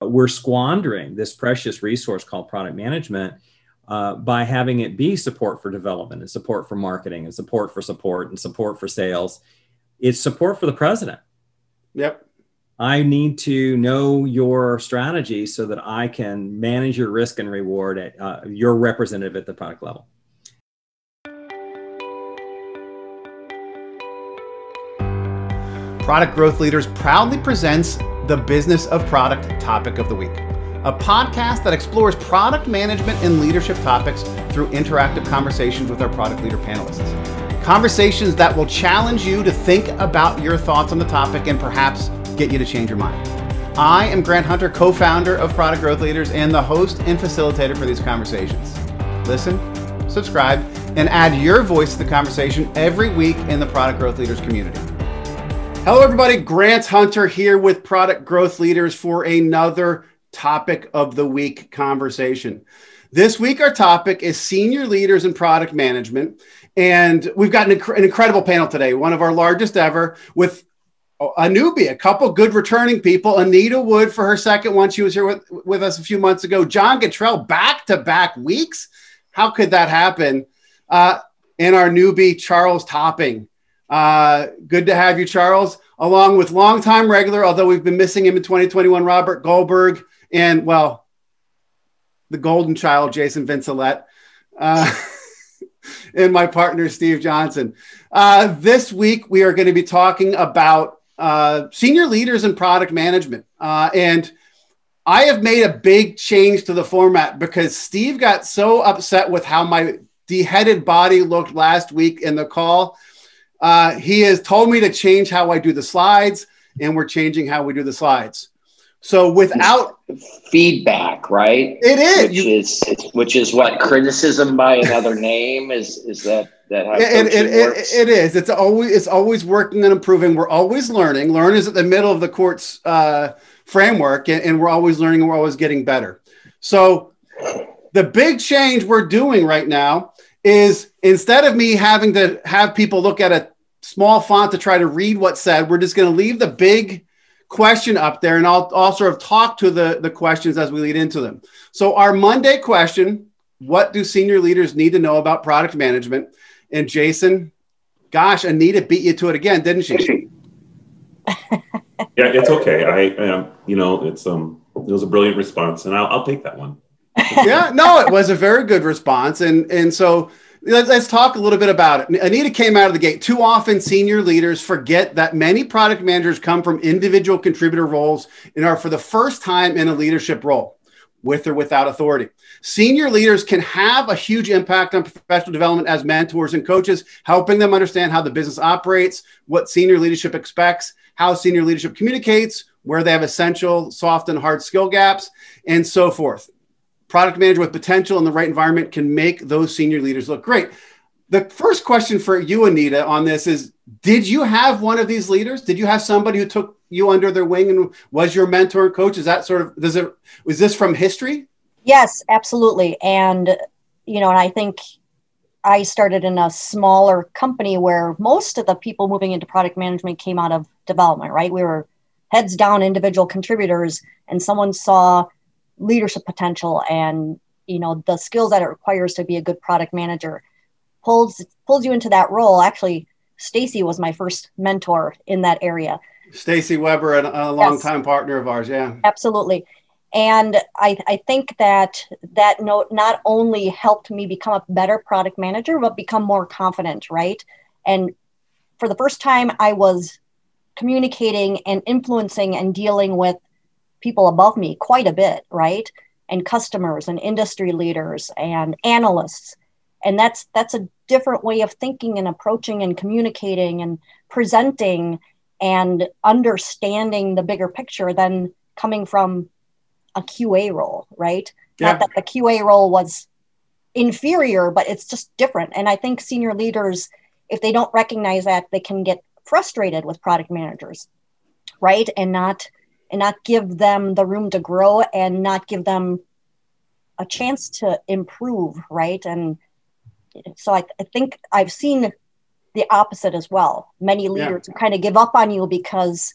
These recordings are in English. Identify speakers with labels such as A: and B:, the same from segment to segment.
A: we're squandering this precious resource called product management uh, by having it be support for development and support for marketing and support for support and support for sales. It's support for the president.
B: Yep.
A: I need to know your strategy so that I can manage your risk and reward at uh, your representative at the product level.
B: Product Growth Leaders proudly presents the Business of Product Topic of the Week, a podcast that explores product management and leadership topics through interactive conversations with our product leader panelists. Conversations that will challenge you to think about your thoughts on the topic and perhaps get you to change your mind. I am Grant Hunter, co founder of Product Growth Leaders and the host and facilitator for these conversations. Listen, subscribe, and add your voice to the conversation every week in the Product Growth Leaders community. Hello, everybody. Grant Hunter here with Product Growth Leaders for another topic of the week conversation. This week, our topic is senior leaders in product management. And we've got an, inc- an incredible panel today, one of our largest ever, with a newbie, a couple good returning people. Anita Wood for her second one. She was here with, with us a few months ago. Jon Gatrell back to back weeks. How could that happen? Uh, and our newbie, Charles Topping. Uh, good to have you, Charles, along with longtime regular, although we've been missing him in 2021, Robert Goldberg, and well, the golden child, Jason Vincelette. Uh, and my partner, Steve Johnson. Uh, this week, we are going to be talking about uh, senior leaders in product management. Uh, and I have made a big change to the format because Steve got so upset with how my deheaded body looked last week in the call. Uh, he has told me to change how I do the slides, and we're changing how we do the slides. So without
C: feedback, right?
B: It is.
C: Which you, is which is what criticism by another name is. Is that that how
B: it, it, it, it is. It's always it's always working and improving. We're always learning. Learn is at the middle of the court's uh, framework, and, and we're always learning. and We're always getting better. So the big change we're doing right now is instead of me having to have people look at a small font to try to read what's said, we're just going to leave the big question up there and I'll, I'll sort of talk to the, the questions as we lead into them. So, our Monday question What do senior leaders need to know about product management? And Jason, gosh, Anita beat you to it again, didn't she?
D: yeah, it's okay. I, um, you know, it's um, it was a brilliant response, and I'll, I'll take that one.
B: yeah, no, it was a very good response, and and so Let's talk a little bit about it. Anita came out of the gate. Too often, senior leaders forget that many product managers come from individual contributor roles and are for the first time in a leadership role, with or without authority. Senior leaders can have a huge impact on professional development as mentors and coaches, helping them understand how the business operates, what senior leadership expects, how senior leadership communicates, where they have essential soft and hard skill gaps, and so forth product manager with potential in the right environment can make those senior leaders look great. The first question for you, Anita, on this is Did you have one of these leaders? Did you have somebody who took you under their wing and was your mentor and coach? Is that sort of, does it, was this from history?
E: Yes, absolutely. And, you know, and I think I started in a smaller company where most of the people moving into product management came out of development, right? We were heads down individual contributors, and someone saw leadership potential and you know the skills that it requires to be a good product manager pulls pulls you into that role. Actually stacy was my first mentor in that area.
B: Stacy weber a, a long-time yes. partner of ours yeah.
E: Absolutely. And I, I think that that note not only helped me become a better product manager but become more confident right? And for the first time i was communicating and influencing and dealing with people above me quite a bit, right? And customers and industry leaders and analysts. And that's that's a different way of thinking and approaching and communicating and presenting and understanding the bigger picture than coming from a QA role, right? Yeah. Not that the QA role was inferior, but it's just different. And I think senior leaders, if they don't recognize that, they can get frustrated with product managers, right? And not and not give them the room to grow and not give them a chance to improve right? And so i, I think i've seen the opposite as well. Many leaders yeah. kind of give up on you because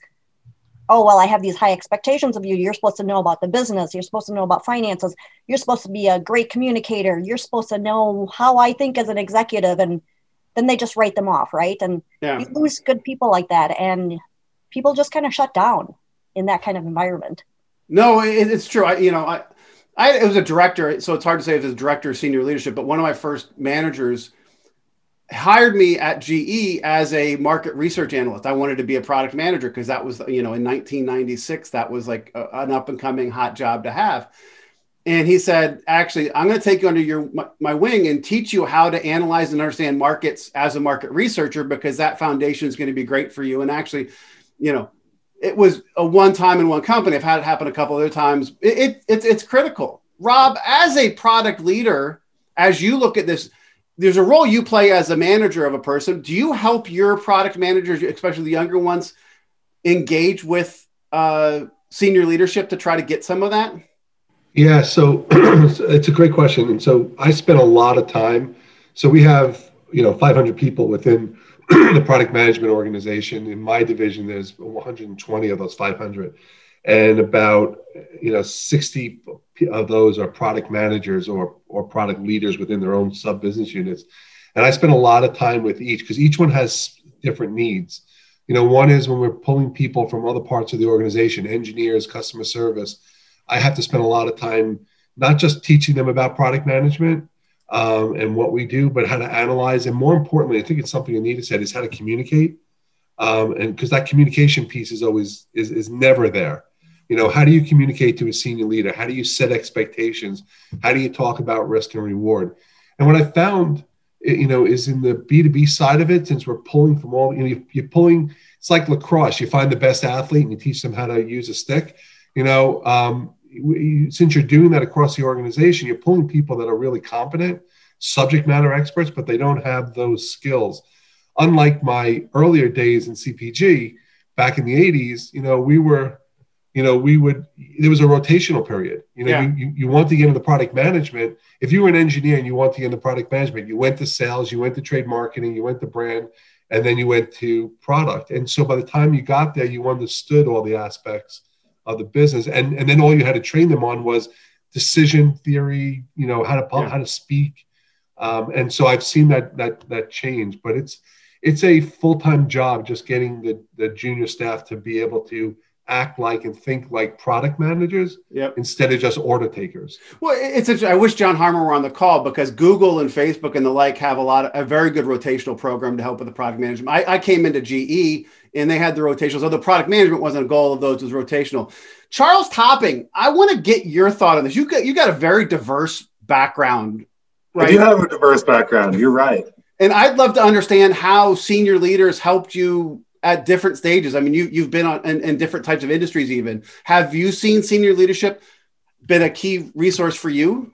E: oh well i have these high expectations of you. You're supposed to know about the business. You're supposed to know about finances. You're supposed to be a great communicator. You're supposed to know how i think as an executive. And then they just write them off right? And yeah. you lose good people like that and people just kind of shut down in that kind of environment
B: no it, it's true i you know i I was a director, so it's hard to say if it's director or senior leadership, but one of my first managers hired me at GE as a market research analyst. I wanted to be a product manager because that was, you know, in 1996, that was like a, an up and coming hot job to have. And he said, actually, I'm going to take you under your my, my, wing and teach you how to analyze and understand markets as a market researcher because that foundation is going to be great for you. And actually, you know, it was a one time in one company. I've had it happen a couple other times. It, it, it's it's critical. Rob, as a product leader, as you look at this, there's a role you play as a manager of a person. Do you help your product managers, especially the younger ones, engage with uh, senior leadership to try to get some of that?
F: Yeah, so it's a great question, and so I spend a lot of time. So we have you know 500 people within the product management organization. In my division, there's 120 of those 500, and about you know 60 of those are product managers or or product leaders within their own sub business units. And I spend a lot of time with each because each one has different needs. You know, one is when we're pulling people from other parts of the organization, engineers, customer service. I have to spend a lot of time not just teaching them about product management um, and what we do, but how to analyze. And more importantly, I think it's something Anita said is how to communicate. Um, and because that communication piece is always is, is never there. You know how do you communicate to a senior leader? How do you set expectations? How do you talk about risk and reward? And what i found you know is in the b2b side of it since we're pulling from all you know you're pulling it's like lacrosse. You find the best athlete and you teach them how to use a stick you know um, since you're doing that across the organization you're pulling people that are really competent subject matter experts but they don't have those skills unlike my earlier days in cpg back in the 80s you know we were you know, we would, there was a rotational period. You know, yeah. you, you want to get into product management. If you were an engineer and you want to get into product management, you went to sales, you went to trade marketing, you went to brand, and then you went to product. And so by the time you got there, you understood all the aspects of the business. And, and then all you had to train them on was decision theory, you know, how to, yeah. how to speak. Um, and so I've seen that, that, that change, but it's, it's a full-time job just getting the, the junior staff to be able to act like and think like product managers yep. instead of just order takers.
B: Well, it's a, I wish John Harmer were on the call because Google and Facebook and the like have a lot of a very good rotational program to help with the product management. I, I came into GE and they had the rotational, so the product management wasn't a goal of those; was rotational. Charles Topping, I want to get your thought on this. You got you got a very diverse background,
G: right? You have a diverse background. You're right.
B: And I'd love to understand how senior leaders helped you at different stages. I mean, you you've been on in, in, different types of industries. Even have you seen senior leadership been a key resource for you?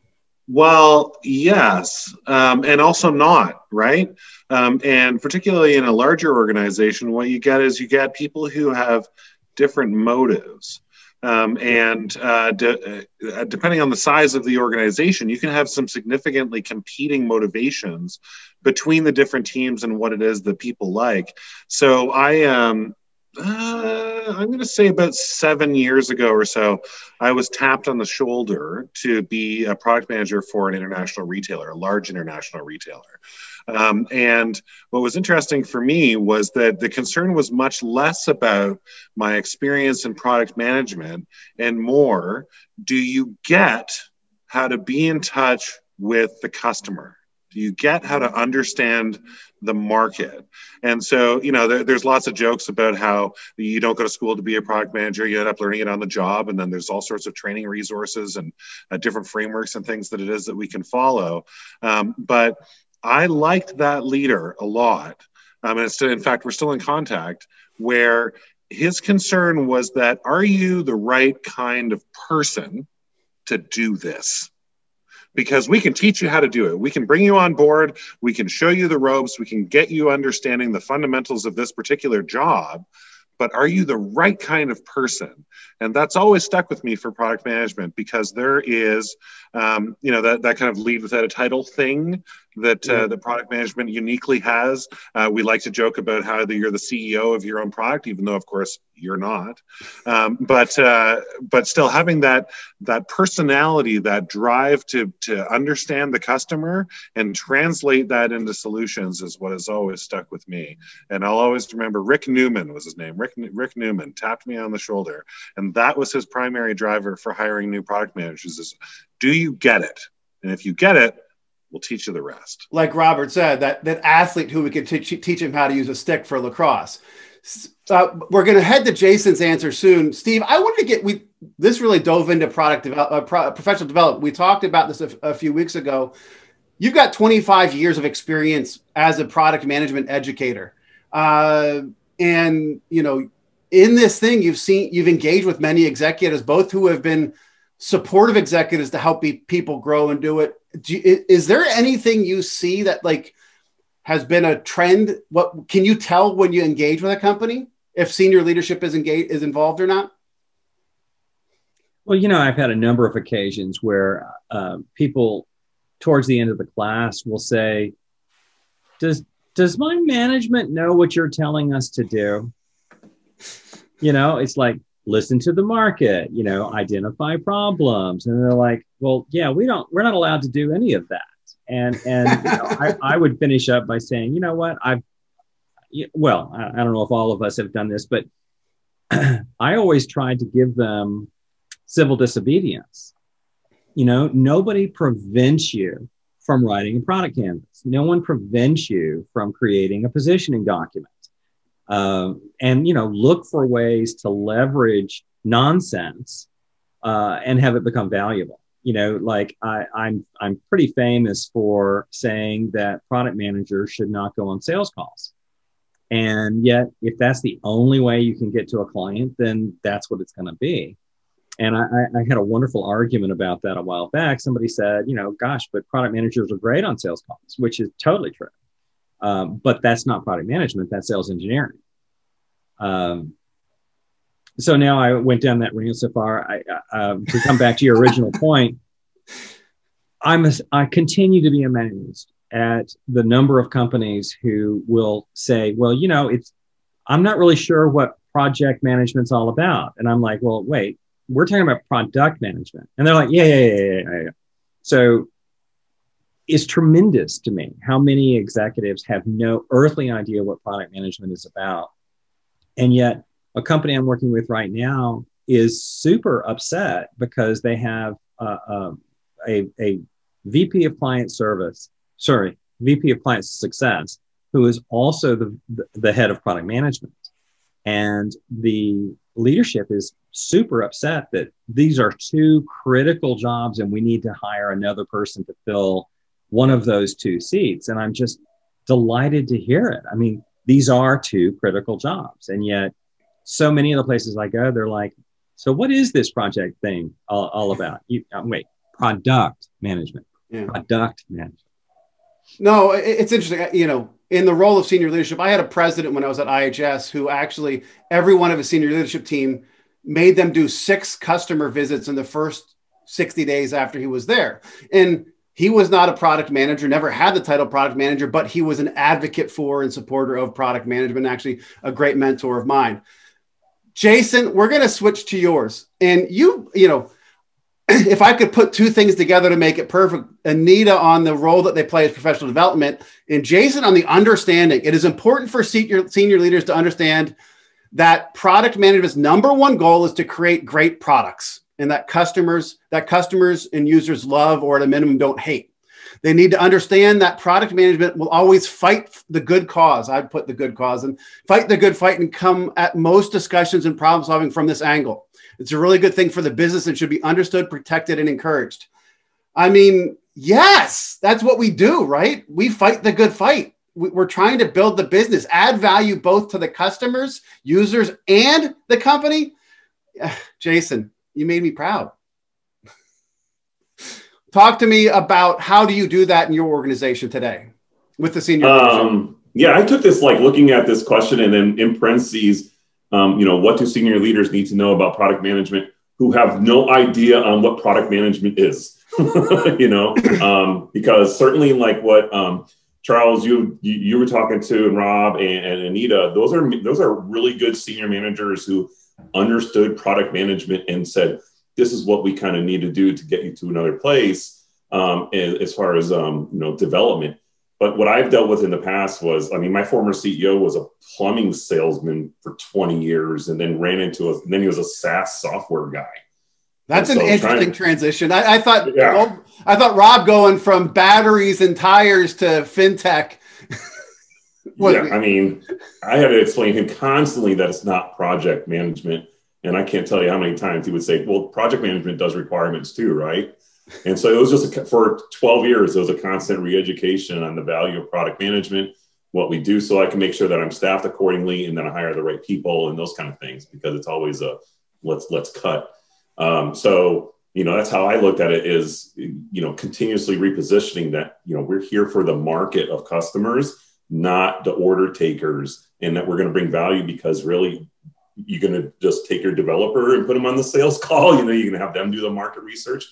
G: Well, yes, um, and also not right. Um, and particularly in a larger organization, what you get is you get people who have different motives. Um, and uh, de- uh, depending on the size of the organization, you can have some significantly competing motivations between the different teams and what it is that people like. So I am. Uh, I'm going to say about seven years ago or so, I was tapped on the shoulder to be a product manager for an international retailer, a large international retailer. Um, and what was interesting for me was that the concern was much less about my experience in product management and more do you get how to be in touch with the customer? You get how to understand the market? And so, you know, there, there's lots of jokes about how you don't go to school to be a product manager, you end up learning it on the job. And then there's all sorts of training resources and uh, different frameworks and things that it is that we can follow. Um, but I liked that leader a lot. Um, and in fact, we're still in contact where his concern was that are you the right kind of person to do this? Because we can teach you how to do it. We can bring you on board. We can show you the ropes. We can get you understanding the fundamentals of this particular job. But are you the right kind of person? And that's always stuck with me for product management because there is, um, you know, that, that kind of lead without a title thing that uh, the product management uniquely has. Uh, we like to joke about how the, you're the CEO of your own product, even though, of course, you're not. Um, but uh, but still having that that personality, that drive to to understand the customer and translate that into solutions is what has always stuck with me. And I'll always remember Rick Newman was his name. Rick Rick Newman tapped me on the shoulder, and that was his primary driver for hiring new product managers. Is do you get it? And if you get it, we'll teach you the rest.
B: Like Robert said, that that athlete who we could teach, teach him how to use a stick for lacrosse. Uh, we're going to head to Jason's answer soon. Steve, I wanted to get we this really dove into product develop, uh, pro, professional development. We talked about this a, a, few weeks ago. You've got 25 years of experience as a product management educator, uh, and you know in this thing you've seen you've engaged with many executives, both who have been supportive executives to help people grow and do it. Do you, is there anything you see that like has been a trend? What can you tell when you engage with a company if senior leadership is engaged is involved or not?
A: Well, you know, I've had a number of occasions where uh, people towards the end of the class will say, "Does does my management know what you're telling us to do?" You know, it's like listen to the market, you know, identify problems. And they're like, well, yeah, we don't, we're not allowed to do any of that. And, and you know, I, I would finish up by saying, you know what, I've, well, I, I don't know if all of us have done this, but I always tried to give them civil disobedience. You know, nobody prevents you from writing a product canvas. No one prevents you from creating a positioning document uh, and you know look for ways to leverage nonsense uh, and have it become valuable. You know like I, i'm i'm pretty famous for saying that product managers should not go on sales calls. And yet if that's the only way you can get to a client then that's what it's going to be. And I, I, had a wonderful argument about that a while back. Somebody said you know gosh but product managers are great on sales calls which is totally true um, but that's not product management, that's sales engineering. Um, so now I went down that rant so far. I, uh, to come back to your original point, I'm a, I continue to be amazed at the number of companies who will say, "Well, you know, it's I'm not really sure what project management's all about," and I'm like, "Well, wait, we're talking about product management," and they're like, "Yeah, yeah, yeah, yeah." yeah. So is tremendous to me how many executives have no earthly idea what product management is about. And yet, a company I'm working with right now is super upset because they have uh, um, a, a, a VP of client service, sorry, VP of client success, who is also the, the head of product management. And the leadership is super upset that these are two critical jobs and we need to hire another person to fill one of those two seats. And I'm just delighted to hear it. I mean, these are two critical jobs. And yet, so many of the places I go, they're like, so what is this project thing all, all about? You, uh, wait, product management. Yeah. Product management.
B: No, it's interesting. You know, in the role of senior leadership, I had a president when I was at IHS who actually every one of his senior leadership team made them do six customer visits in the first 60 days after he was there. And he was not a product manager, never had the title product manager, but he was an advocate for and supporter of product management, actually a great mentor of mine. Jason, we're going to switch to yours. And you, you know, if I could put two things together to make it perfect, Anita on the role that they play as professional development, and Jason on the understanding. It is important for senior, senior leaders to understand that product management's number one goal is to create great products and that customers that customers and users love or at a minimum don't hate. They need to understand that product management will always fight the good cause. I'd put the good cause and fight the good fight and come at most discussions and problem solving from this angle. It's a really good thing for the business and should be understood, protected, and encouraged. I mean, yes, that's what we do, right? We fight the good fight. We're trying to build the business, add value both to the customers, users, and the company. Jason, you made me proud. Talk to me about how do you do that in your organization today with the senior.
D: Um, yeah, I took this like looking at this question and then in parentheses, um, you know, what do senior leaders need to know about product management who have no idea on what product management is? you know, um, because certainly like what um, Charles, you, you, you were talking to, and Rob and, and Anita, those are those are really good senior managers who understood product management and said, "This is what we kind of need to do to get you to another place." Um, as far as um, you know, development. But what I've dealt with in the past was, I mean, my former CEO was a plumbing salesman for 20 years, and then ran into a, then he was a SaaS software guy.
B: That's an interesting transition. I, I thought yeah. well, I thought Rob going from batteries and tires to fintech.
D: Yeah, I mean, I had to explain to him constantly that it's not project management. And I can't tell you how many times he would say, well, project management does requirements too, right? And so it was just a, for 12 years, it was a constant re education on the value of product management, what we do, so I can make sure that I'm staffed accordingly and then I hire the right people and those kind of things because it's always a let's let's cut. Um, so you know that's how I looked at it is you know continuously repositioning that you know we're here for the market of customers, not the order takers, and that we're going to bring value because really you're going to just take your developer and put them on the sales call. You know you're going to have them do the market research.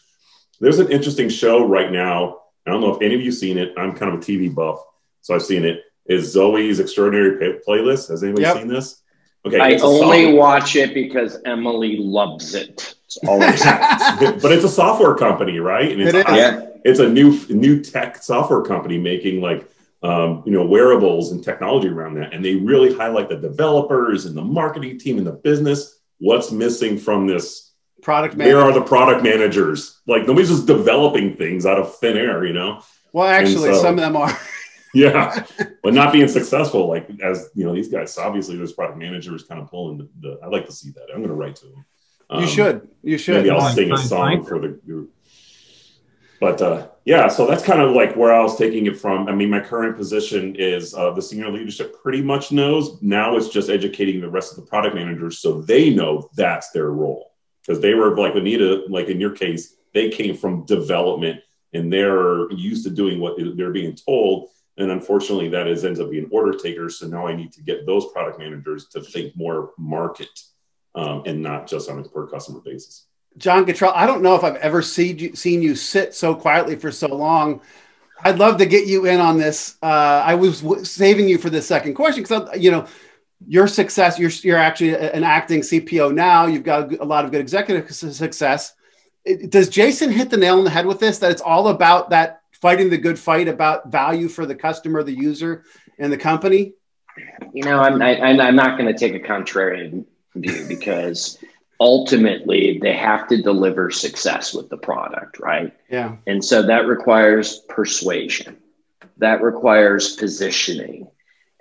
D: There's an interesting show right now. I don't know if any of you seen it. I'm kind of a TV buff, so I've seen it. Is Zoe's Extraordinary Pay- Playlist? Has anybody yep. seen this?
C: Okay, I only watch it because Emily loves it.
D: but it's a software company, right? And it's, it yeah. it's a new new tech software company making like um, you know wearables and technology around that, and they really highlight the developers and the marketing team and the business. What's missing from this
B: product?
D: Where are the product managers? Like nobody's just developing things out of thin air, you know.
B: Well, actually, so, some of them are.
D: yeah, but not being successful, like as you know, these guys obviously there's product managers kind of pulling the. the I like to see that. I'm going to write to them.
B: Um, you should. You should.
D: Maybe I'll sing a song for the group. But uh, yeah, so that's kind of like where I was taking it from. I mean, my current position is uh, the senior leadership pretty much knows. Now it's just educating the rest of the product managers so they know that's their role. Because they were like Anita, like in your case, they came from development and they're used to doing what they're being told and unfortunately, that is ends up being order takers. So now I need to get those product managers to think more market um, and not just on a per customer basis.
B: Jon Gatrell, I don't know if I've ever seen you, seen you sit so quietly for so long. I'd love to get you in on this. Uh, I was w- saving you for the second question because you know your success. You're you're actually an acting CPO now. You've got a lot of good executive success. It, does Jason hit the nail on the head with this? That it's all about that fighting the good fight about value for the customer, the user, and the company?
C: You know, I'm I, am i am not going to take a contrarian view because ultimately they have to deliver success with the product, right?
B: Yeah.
C: And so that requires persuasion, that requires positioning,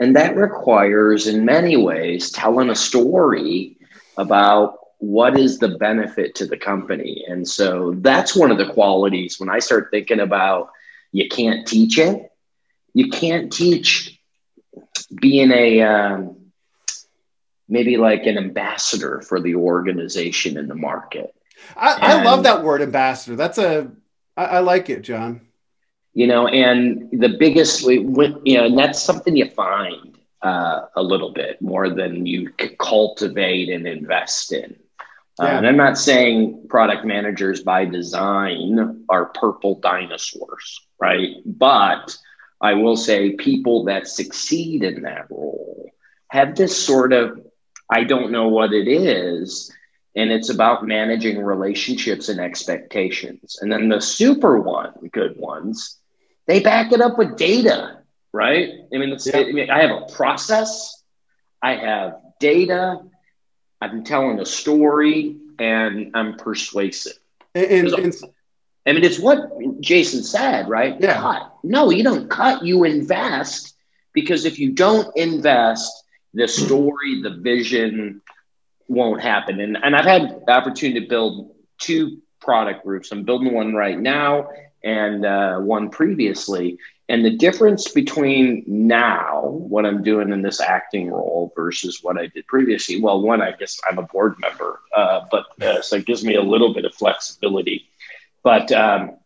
C: and that requires, in many ways, telling a story about what is the benefit to the company. And so that's one of the qualities when I start thinking about you can't teach it. You can't teach being a um, maybe like an ambassador for the organization in the market.
B: I, I love that word ambassador. That's a I, I like it, Jon.
C: You know, and the biggest, you know, and that's something you find uh, a little bit more than you cultivate and invest in. Uh, yeah. Uh, and I'm not saying product managers by design are purple dinosaurs, right? But I will say people that succeed in that role have this sort of, I don't know what it is. And it's about managing relationships and expectations. And then the super one, good ones, they back it up with data, right? I mean, yeah. I, mean I have a process, I have data, I'm telling a story and I'm persuasive.
B: And, and,
C: I mean, it's what Jason said, right?
B: Yeah.
C: Cut. No, you don't cut, you invest because if you don't invest, the story, the vision won't happen. And, and I've had the opportunity to build two product groups. I'm building one right now and uh, one previously. And the difference between now, what I'm doing in this acting role versus what I did previously, well, one, I guess I'm a board member, uh, but uh, so it gives me a little bit of flexibility. But um,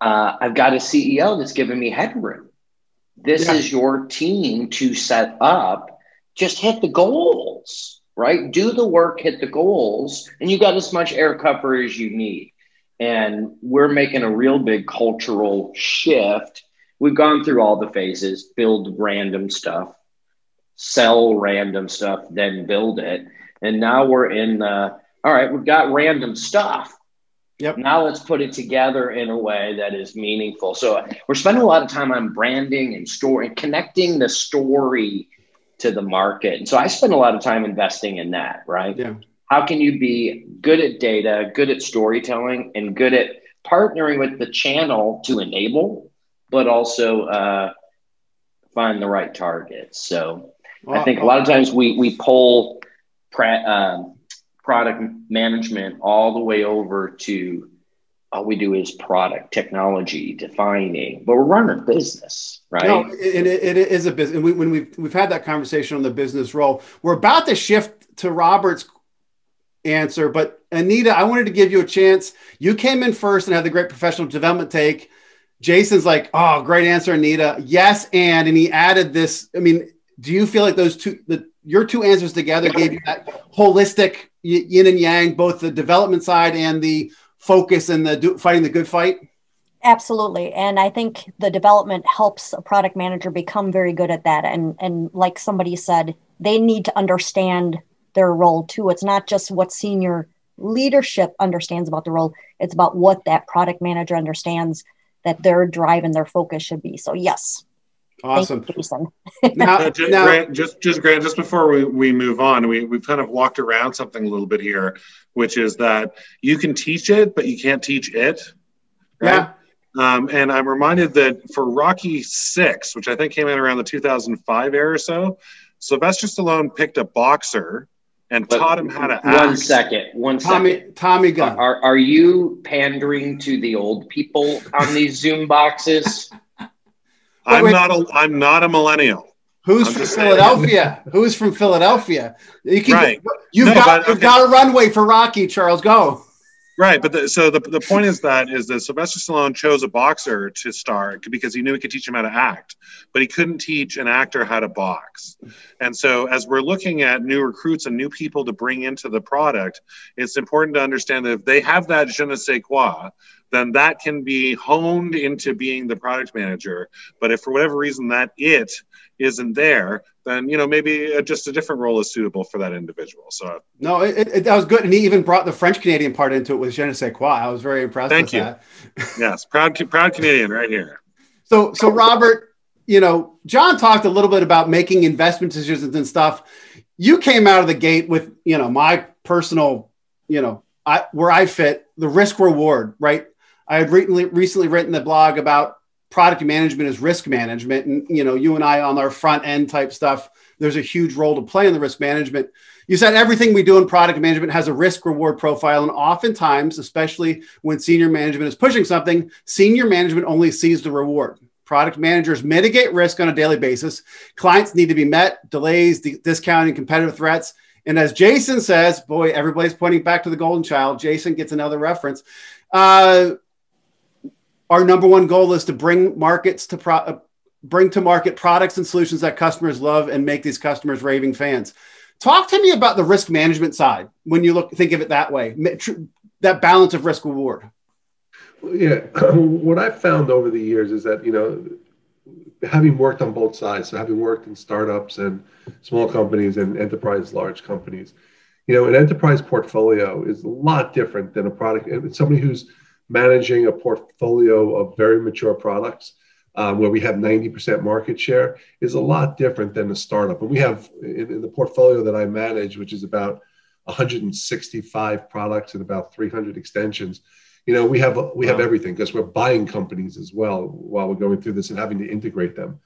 C: uh, I've got a CEO that's giving me headroom. This yeah. is your team to set up. Just hit the goals, right? Do the work, hit the goals, and you got as much air cover as you need. and we're making a real big cultural shift. We've gone through all the phases build random stuff, sell random stuff, then build it. And now we're in the all right, we've got random stuff. Yep. Now let's put it together in a way that is meaningful. So we're spending a lot of time on branding and story, connecting the story to the market. And so I spend a lot of time investing in that, right?
B: Yeah.
C: How can you be good at data, good at storytelling, and good at partnering with the channel to enable, but also uh, find the right targets? So well, I think a lot of times we we pull pra- um, product management all the way over to all we do is product technology defining but we're running a business right? No,
B: it, it, it is a business and we, when we've, we've had that conversation on the business role we're about to shift to robert's answer but anita i wanted to give you a chance. You came in first and had the great professional development take. Jason's like oh great answer anita. Yes and and he added this i mean do you feel like those two the your two answers together gave you that holistic yin and yang, both the development side and the focus and the do, fighting the good fight?
E: Absolutely. And I think the development helps a product manager become very good at that. And and like somebody said, they need to understand their role too. It's not just what senior leadership understands about the role, it's about what that product manager understands that their drive and their focus should be. So yes,
B: Awesome.
G: now, just, now, Grant, just, just Grant, just before we, we move on, we, we've kind of walked around something a little bit here, which is that you can teach it, but you can't teach it.
B: Right?
G: Yeah. Um, and I'm reminded that for Rocky Six, which I think came out around the 2005 era or so, Sylvester Stallone picked a boxer and but taught him how to
C: one
G: act.
C: One second, one
B: Tommy,
C: second.
B: Tommy Gunn.
C: Are, are you pandering to the old people on these Zoom boxes?
G: I'm wait, not a I'm not a millennial.
B: Who's
G: I'm
B: from Philadelphia? Who's from Philadelphia?
G: You can, right.
B: You've no, got but, you've got a runway for Rocky, Charles. Go.
G: Right, but the, so the, the point is that is that Sylvester Stallone chose a boxer to star because he knew he could teach him how to act, but he couldn't teach an actor how to box. And so, as we're looking at new recruits and new people to bring into the product, it's important to understand that if they have that je ne sais quoi, then that can be honed into being the product manager. But if for whatever reason that it isn't there, then you know maybe a, just a different role is suitable for that individual. So
B: no, it, it, that was good, and he even brought the French Canadian part into it with je ne sais quoi. I was very impressed.
G: Thank you.
B: That.
G: yes, proud proud Canadian right here.
B: So so Robert, you know, Jon talked a little bit about making investment decisions and stuff. You came out of the gate with you know my personal, you know, I, where I fit the risk reward, right? I had recently recently written the blog about product management as risk management, and you know, you and I on our front end type stuff. There's a huge role to play in the risk management. You said everything we do in product management has a risk reward profile, and oftentimes, especially when senior management is pushing something, senior management only sees the reward. Product managers mitigate risk on a daily basis. Clients need to be met, delays, discounting, competitive threats. And as Jason says, boy, everybody's pointing back to the golden child. Jason gets another reference. Uh, our number one goal is to bring markets to pro- uh, bring to market products and solutions that customers love and make these customers raving fans. Talk to me about the risk management side when you look think of it that way, that balance of risk reward.
F: Yeah, what I've found over the years is that you know, having worked on both sides, so having worked in startups and small companies and enterprise large companies, you know, an enterprise portfolio is a lot different than a product. Somebody who's managing a portfolio of very mature products um, where we have 90% market share is a lot different than a startup. And we have in, in, the portfolio that I manage, which is about 165 products and about 300 extensions. You know, we have we have everything because we're buying companies as well while we're going through this and having to integrate them.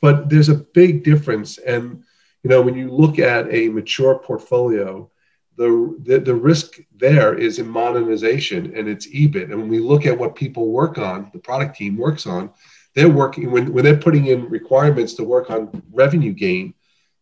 F: But there's a big difference, and you know, when you look at a mature portfolio, the, the, the risk there is in modernization and it's EBIT. And when we look at what people work on, the product team works on, they're working when, when they're putting in requirements to work on revenue gain,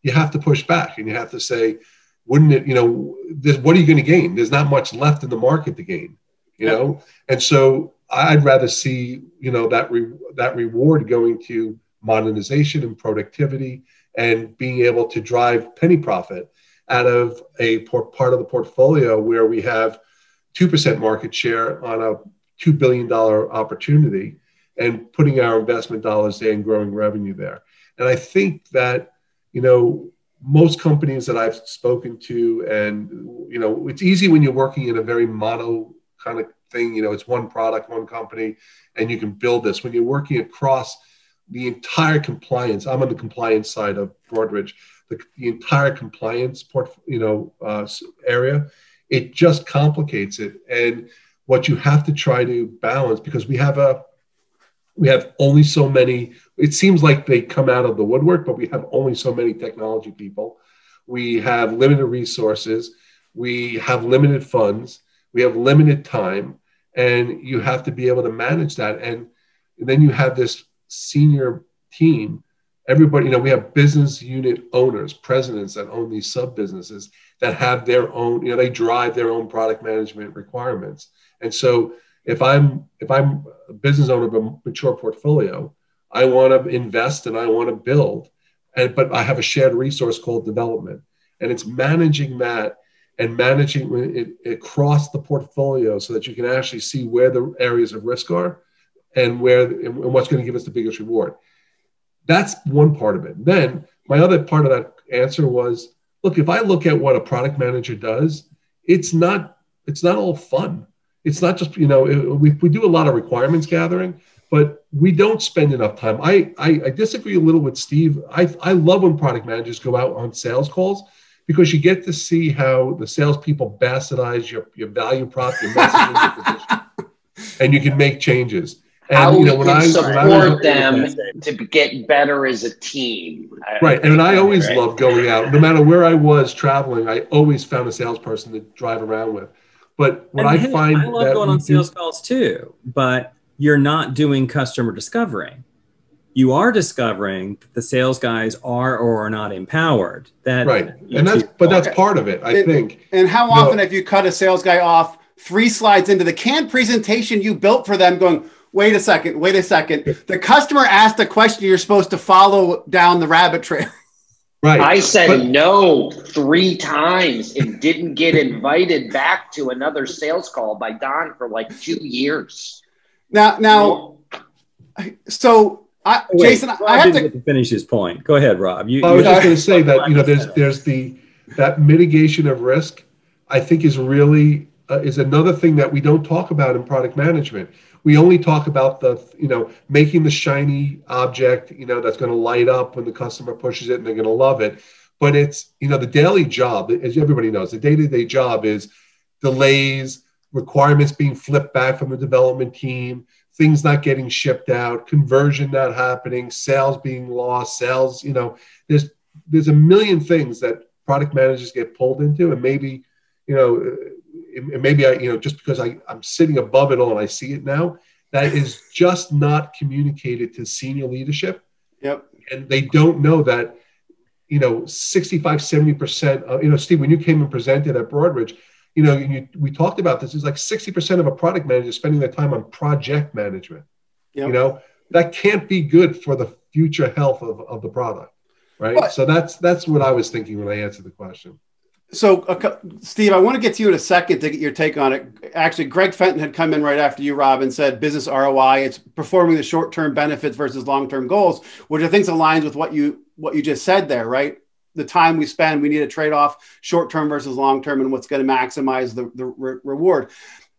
F: you have to push back and you have to say, wouldn't it, you know, this, what are you going to gain? There's not much left in the market to gain, you know? And so I'd rather see, you know, that, re, that reward going to modernization and productivity and being able to drive penny profit out of a part of the portfolio where we have 2% market share on a $2 billion opportunity and putting our investment dollars there and growing revenue there. And I think that, you know, most companies that I've spoken to, and, you know, it's easy when you're working in a very mono kind of thing, you know, it's one product, one company, and you can build this. When you're working across the entire compliance, I'm on the compliance side of Broadridge, the, the entire compliance port, you know, uh, area, it just complicates it. And what you have to try to balance, because we have a we have only so many it seems like they come out of the woodwork but we have only so many technology people. We have limited resources. We have limited funds. We have limited time. And you have to be able to manage that. And then you have this senior team everybody you know we have business unit owners presidents that own these sub businesses that have their own you know they drive their own product management requirements. And so if I'm if I'm a business owner of a mature portfolio, I want to invest and I want to build, and but I have a shared resource called development, and it's managing that and managing it across the portfolio so that you can actually see where the areas of risk are and where and what's going to give us the biggest reward. That's one part of it. Then my other part of that answer was, look, if I look at what a product manager does, it's not it's not all fun it's not just you know we, we do a lot of requirements gathering but we don't spend enough time I, I, I disagree a little with steve I, I love when product managers go out on sales calls because you get to see how the salespeople bastardize your, your value prop your messaging and you can make changes and
C: how you know when I support when I them to get better as a team.
F: Right, and I always right? loved going out. No matter where I was traveling, I always found a salesperson to drive around with. But what and I hey, find
A: I love going on sales do, calls too, but you're not doing customer discovery. You are discovering that the sales guys are or are not empowered. That
F: right, and that's but that's part of it, I
B: it,
F: think.
B: And how often have you cut a sales guy off three slides into the canned presentation you built for them, going, "Wait a second, wait a second. The customer asked a question you're supposed to follow down the rabbit trail."
C: Right. I said but, no three times and didn't get invited back to another sales call by Don for like two years.
B: Now, now, so I, Wait, Jason,
A: Rob
B: I
A: have to... to... finish his point. Go ahead, Rob.
F: You, I was just going to say that you know there's there's the that mitigation of risk. I think is really uh, is another thing that we don't talk about in product management we only talk about the you know making the shiny object you know that's going to light up when the customer pushes it and they're going to love it. But it's you know the daily job as everybody knows the day-to-day job is delays requirements being flipped back from the development team things not getting shipped out conversion not happening sales being lost sales you know there's there's a million things that product managers get pulled into and maybe you know maybe I, you know, just because I, I'm sitting above it all and I see it now, that is just not communicated to senior leadership.
B: Yep.
F: And they don't know that, you know, 65, 70%, of, you know, Steve, when you came and presented at Broadridge, you know, you, we talked about this, is like 60% of a product manager spending their time on project management. Yep. You know, that can't be good for the future health of, of the product. Right. But, so that's, that's what I was thinking when I answered the question
B: so, uh, Steve, I want to get to you in a second to get your take on it. Actually, Greg Fenton had come in right after you, Rob, and said business ROI. It's performing the short-term benefits versus long-term goals, which I think aligns with what you what you just said there, right? The time we spend, we need a trade-off, short-term versus long-term, and what's going to maximize the, the re- reward.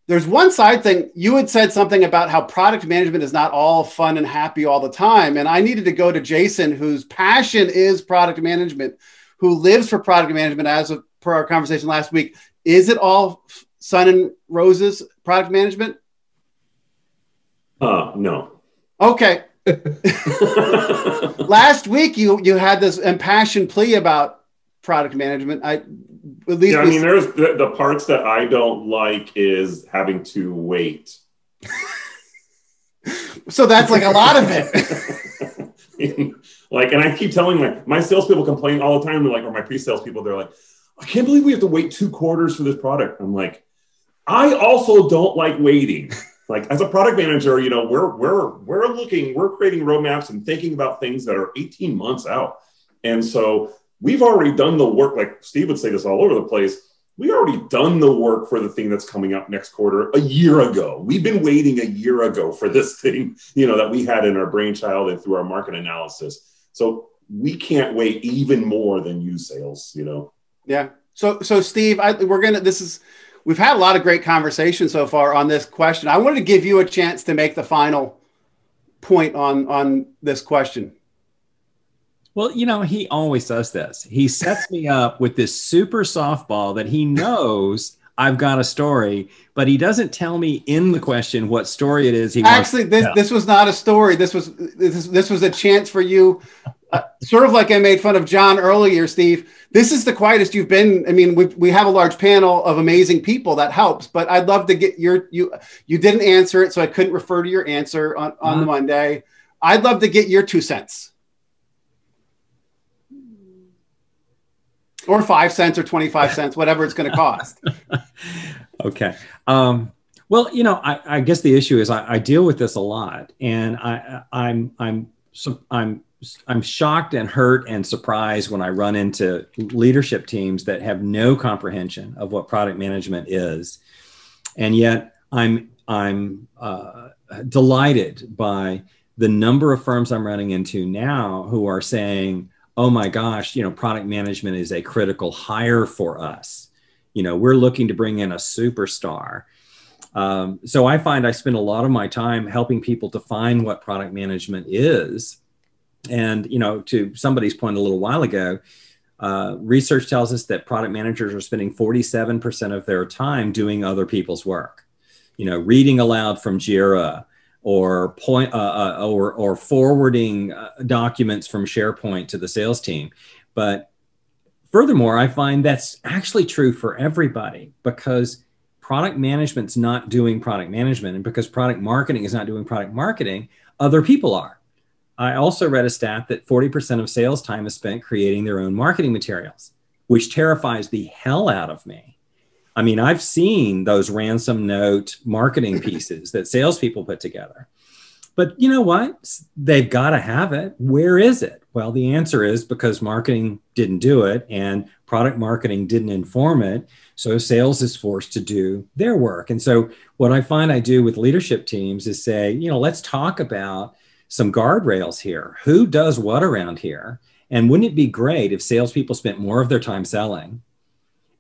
B: There's one side thing. You had said something about how product management is not all fun and happy all the time, and I needed to go to Jason, whose passion is product management, who lives for product management as a per our conversation last week, is it all sun and roses product management?
D: Uh, no.
B: Okay. last week you you had this impassioned plea about product management. I
D: at least yeah, I mean, there's the, the parts that I don't like is having to wait.
B: so that's like a lot of it.
D: like, and I keep telling my my salespeople complain all the time. They're like, or my pre-sales people, they're like, I can't believe we have to wait two quarters for this product. I'm like, I also don't like waiting. like as a product manager, you know, we're we're we're looking, we're creating roadmaps and thinking about things that are 18 months out. And so we've already done the work, like Steve would say this all over the place. we already done the work for the thing that's coming up next quarter a year ago. We've been waiting a year ago for this thing, you know, that we had in our brainchild and through our market analysis. So we can't wait even more than you sales, you know.
B: Yeah. So so Steve, I, we're gonna. This is we've had a lot of great conversation so far on this question. I wanted to give you a chance to make the final point on on this question.
A: Well, you know, he always does this. He sets me up with this super softball that he knows I've got a story, but he doesn't tell me in the question what story it is. He
B: actually this this was not a story. This was this this was a chance for you, uh, sort of like I made fun of Jon earlier, Steve. This is the quietest you've been. I mean, we we have a large panel of amazing people that helps, but I'd love to get your you you didn't answer it, so I couldn't refer to your answer on on uh-huh. the Monday. I'd love to get your two cents. or five cents or 25 cents, whatever it's going to cost.
A: okay. Um, well, you know, I, I, guess the issue is I, I, deal with this a lot, and I, I'm I'm I'm I'm shocked and hurt and surprised when I run into leadership teams that have no comprehension of what product management is, and yet I'm I'm uh, delighted by the number of firms I'm running into now who are saying, oh my gosh, you know, product management is a critical hire for us. You know, we're looking to bring in a superstar. Um, so I find I spend a lot of my time helping people define what product management is. And, you know, to somebody's point a little while ago, uh, research tells us that product managers are spending 47% of their time doing other people's work. You know, reading aloud from JIRA, or point uh, uh, or or forwarding uh, documents from SharePoint to the sales team. But furthermore, I find that's actually true for everybody because product management's not doing product management, and because product marketing is not doing product marketing, other people are. I also read a stat that 40% of sales time is spent creating their own marketing materials, which terrifies the hell out of me I mean, I've seen those ransom note marketing pieces that salespeople put together. But you know what? They've got to have it. Where is it? Well, the answer is because marketing didn't do it and product marketing didn't inform it. So sales is forced to do their work. And so, what I find I do with leadership teams is say, you know, let's talk about some guardrails here. Who does what around here? And wouldn't it be great if salespeople spent more of their time selling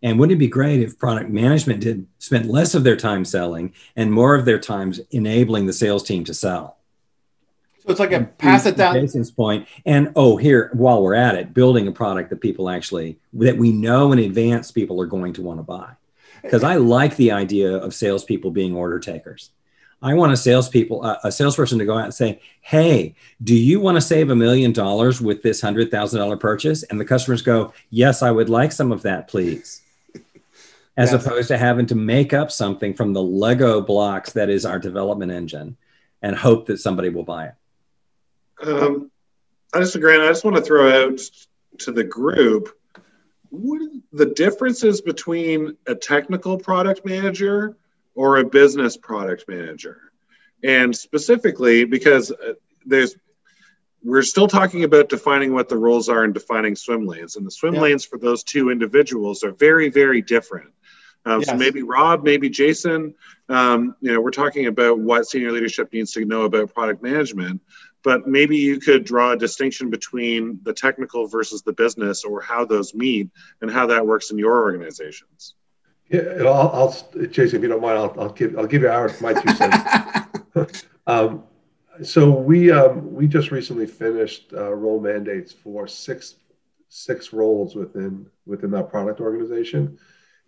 A: and wouldn't it be great if product management did spend less of their time selling and more of their time enabling the sales team to sell?
B: So it's like a pass it down.
A: Jason's point. And oh, here, while we're at it, building a product that people actually, that we know in advance people are going to want to buy. Because I like the idea of salespeople being order takers. I want a salespeople, a salesperson to go out and say, "Hey, do you want to save a million dollars with this hundred thousand dollar purchase?" And the customers go, "Yes, I would like some of that, please." as yes. opposed to having to make up something from the Lego blocks that is our development engine and hope that somebody will buy it.
G: Um, I just agree. I just want to throw out to the group what are the differences between a technical product manager or a business product manager? And specifically, because uh, there's we're still talking about defining what the roles are and defining swim lanes. And the swim yeah. lanes for those two individuals are very, very different. Um, yes. So maybe Rob, maybe Jason. Um, you know, we're talking about what senior leadership needs to know about product management, but maybe you could draw a distinction between the technical versus the business, or how those meet and how that works in your organizations.
F: Yeah, I'll, I'll Jason, if you don't mind, I'll, I'll give I'll give you ours, my two cents. um, so we um, we just recently finished uh, role mandates for six six roles within within that product organization.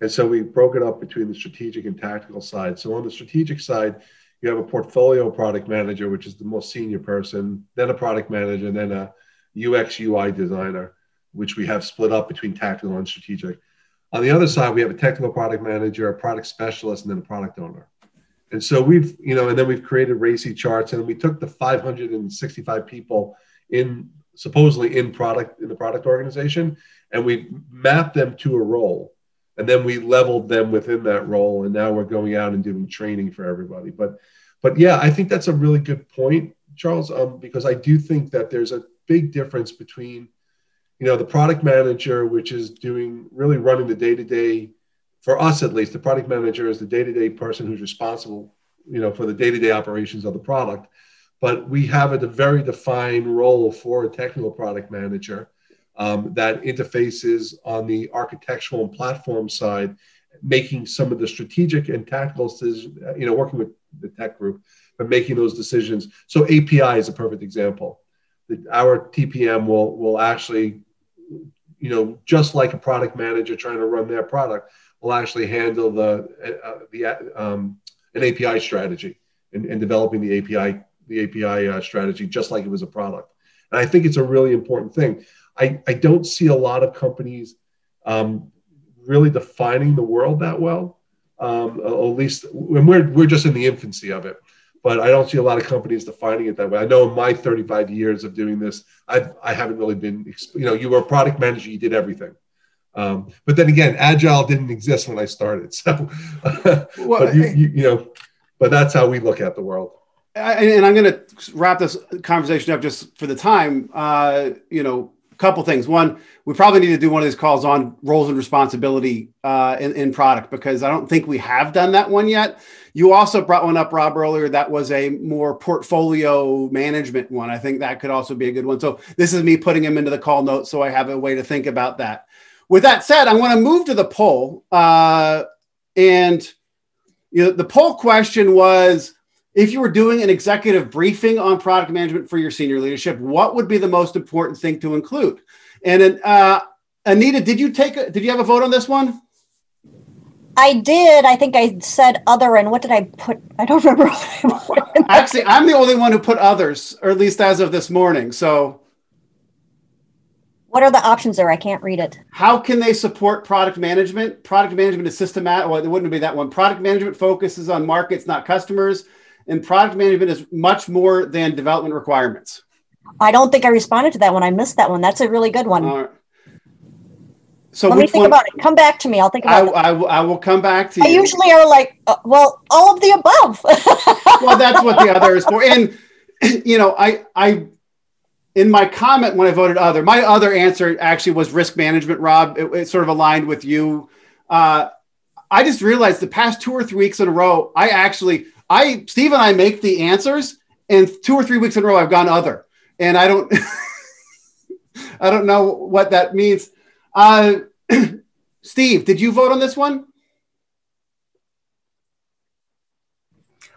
F: And so we broke it up between the strategic and tactical side. So on the strategic side, you have a portfolio product manager, which is the most senior person, then a product manager, then a UX UI designer, which we have split up between tactical and strategic. On the other side, we have a technical product manager, a product specialist, and then a product owner. And so we've, you know, and then we've created RACI charts, and we took the 565 people in supposedly in product in the product organization, and we mapped them to a role and then we leveled them within that role and now we're going out and doing training for everybody but but yeah i think that's a really good point charles um, because i do think that there's a big difference between you know the product manager which is doing really running the day-to-day for us at least, the product manager is the day-to-day person who's responsible, you know, for the day-to-day operations of the product. But we have a very defined role for a technical product manager um, that interfaces on the architectural and platform side, making some of the strategic and tactical decisions, you know, working with the tech group, but making those decisions. So API is a perfect example. Our TPM will will actually, you know, just like a product manager trying to run their product, will actually handle the uh, the um, an API strategy and, and, developing the API the API uh, strategy just like it was a product. And I think it's a really important thing. I, I don't see a lot of companies um, really defining the world that well. Um, at least when we're we're just in the infancy of it, but I don't see a lot of companies defining it that way. I know in my 35 years of doing this, I've I haven't really been. You know, you were a product manager, you did everything. Um, but then again, agile didn't exist when I started, so well, but you, you, you know, but that's how we look at the world
B: and I'm going to wrap this conversation up just for the time. Uh, you know, a couple things. One, we probably need to do one of these calls on roles and responsibility uh, in, in, product because I don't think we have done that one yet. You also brought one up, Rob, earlier. That was a more portfolio management one. I think that could also be a good one. So this is me putting him into the call notes, so I have a way to think about that. With that said, I want to move to the poll, uh, and you know, the poll question was if you were doing an executive briefing on product management for your senior leadership, what would be the most important thing to include? And uh, Anita, did you take a, did you have a vote on this one?
E: I did. I think I said other, and what did I put? I don't remember.
B: Actually, I'm the only one who put others, or at least as of this morning. So,
E: what are the options there? I can't read it.
B: How can they support product management? Product management is systematic. Well, it wouldn't be that one. Product management focuses on markets, not customers and product management is much more than development requirements.
E: I don't think I responded to that one. I missed that one. That's a really good one. So let me think one? about it. Come back to me. I'll think about
B: I, it. I, I will come back to you.
E: I usually are like, uh, well, all of the above.
B: well, that's what the other is for. And you know, I I in my comment when I voted other, my other answer actually was risk management. Rob, it, it sort of aligned with you. Uh, I just realized the past two or three weeks in a row, I actually I Steve and I make the answers, and two or three weeks in a row I've gone other, and I don't I don't know what that means. Uh, Steve, did you vote on this one?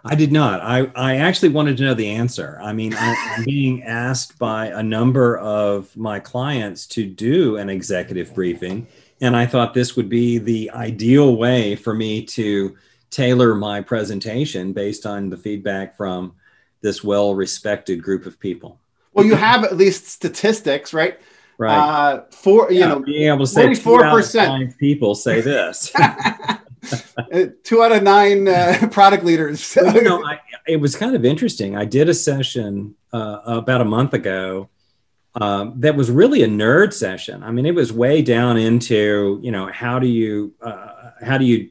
A: I did not. I, I actually wanted to know the answer. I mean, I'm being asked by a number of my clients to do an executive briefing. And I thought this would be the ideal way for me to tailor my presentation based on the feedback from this well respected group of people.
B: Well, you have at least statistics, right?
A: Right. Uh,
B: for you yeah, know,
A: being able to say 44% people say this.
B: two out of nine uh, product leaders.
A: well, you know, I, it was kind of interesting. I did a session uh, about a month ago um, that was really a nerd session. I mean, it was way down into you know how do you uh, how do you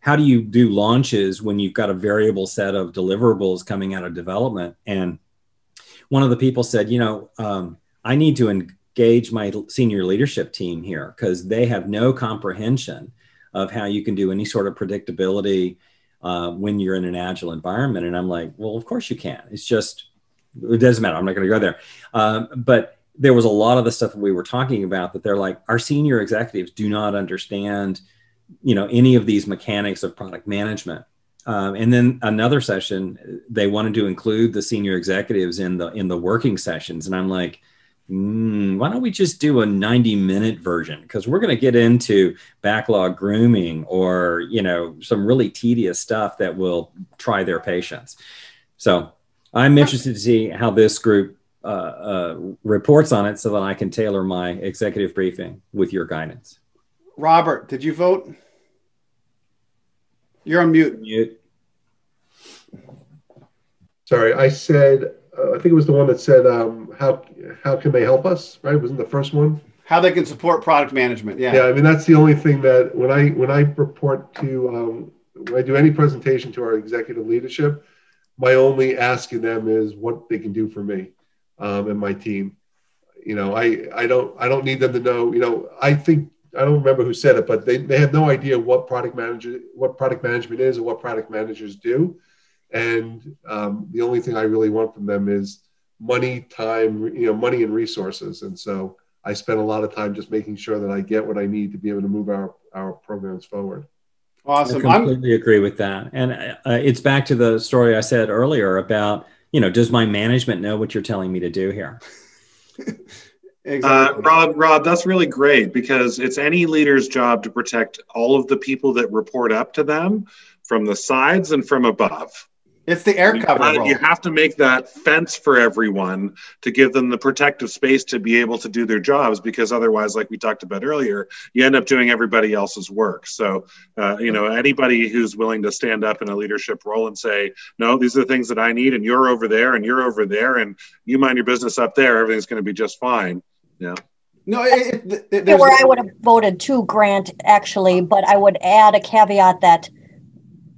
A: how do you do launches when you've got a variable set of deliverables coming out of development? And one of the people said, you know, um, I need to engage my senior leadership team here because they have no comprehension of how you can do any sort of predictability uh, when you're in an agile environment. And I'm like, well, of course you can. It's just, it doesn't matter. I'm not going to go there. Um, but there was a lot of the stuff that we were talking about that they're like, our senior executives do not understand you know any of these mechanics of product management. Um, and then another session they wanted to include the senior executives in the in the working sessions. And i'm like mm, why don't we just do a 90 minute version? Because we're going to get into backlog grooming or you know some really tedious stuff that will try their patience. So i'm interested to see how this group uh, uh, reports on it so that i can tailor my executive briefing with your guidance
B: Robert, did you vote? You're on mute. Mute.
F: Sorry, I said. Uh, I think it was the one that said, um, "How how can they help us?" Right? Wasn't the first one?
B: How they can support product management? Yeah.
F: Yeah. I mean, that's the only thing that when I when I report to um, when I do any presentation to our executive leadership, my only asking them is what they can do for me um, and my team. You know, I I don't I don't need them to know. You know, I think I don't remember who said it, but they, they have no idea what product manager what product management is or what product managers do. And um, the only thing I really want from them is money, time, you know, money and resources. And so I spend a lot of time just making sure that I get what I need to be able to move our, our programs forward.
A: Awesome. I completely I'm... agree with that. And uh, it's back to the story I said earlier about, you know, does my management know what you're telling me to do here?
G: Exactly. Uh, Rob, Rob, that's really great because it's any leader's job to protect all of the people that report up to them from the sides and from above.
B: It's the air cover.
G: You, you have to make that fence for everyone to give them the protective space to be able to do their jobs because otherwise, like we talked about earlier, you end up doing everybody else's work. So, uh, you know, anybody who's willing to stand up in a leadership role and say, no, these are the things that I need, and you're over there, and you're over there, and you mind your business up there, everything's going to be just fine. Yeah.
B: No, it, it,
E: it, where I would have voted to Grant actually, but I would add a caveat that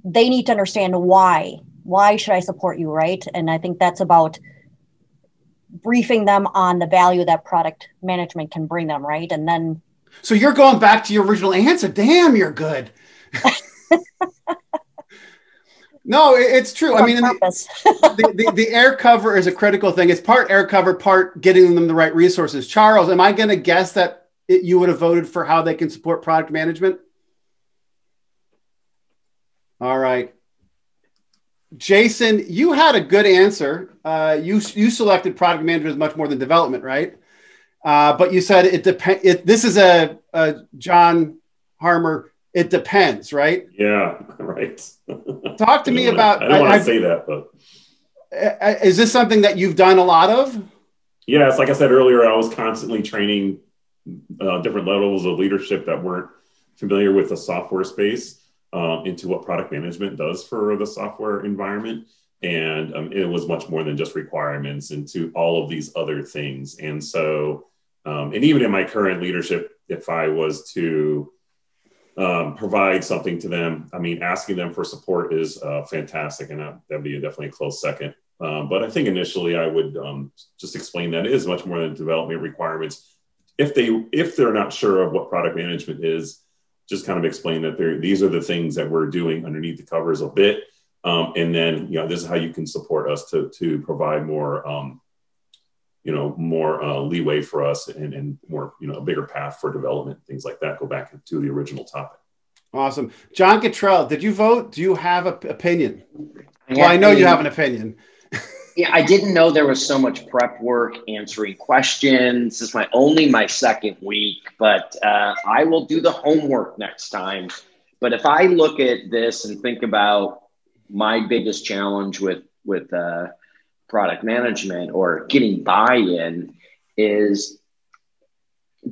E: they need to understand why why should I support you, right? And I think that's about briefing them on the value that product management can bring them, right? And then.
B: So you're going back to your original answer. Damn, you're good. no, it's true. I mean, the, the, the, air cover is a critical thing. It's part air cover, part getting them the right resources. Charles, am I going to guess that it, you would have voted for how they can support product management? All right. Jason, you had a good answer. Uh, you you selected product management as much more than development, right? Uh, but you said it depends. This is a, a, John Harmer. It depends, right?
D: Yeah, right.
B: Talk to me wanna, about.
D: I don't want to say that, but
B: is this something that you've done a lot of?
D: Yes, like I said earlier, I was constantly training uh, different levels of leadership that weren't familiar with the software space um, into what product management does for the software environment. And um, it was much more than just requirements into all of these other things. And so, um, and even in my current leadership, if I was to um, provide something to them, I mean, asking them for support is uh, fantastic, and that, would be definitely a close second. Um, but I think initially I would um, just explain that it is much more than development requirements. If they if they're not sure of what product management is, just kind of explain that there, these are the things that we're doing underneath the covers a bit. Um, and then, you know, this is how you can support us to, to provide more, um, you know, more uh, leeway for us and, and more, you know, a bigger path for development, things like that. Go back to the original topic.
B: Awesome. Jon Gatrell, did you vote? Do you have an opinion? Well, I know you have an opinion
C: yeah, I didn't know there was so much prep work, answering questions. This is my only my second week, but uh, I will do the homework next time. But if I look at this and think about my biggest challenge with with uh, product management or getting buy-in is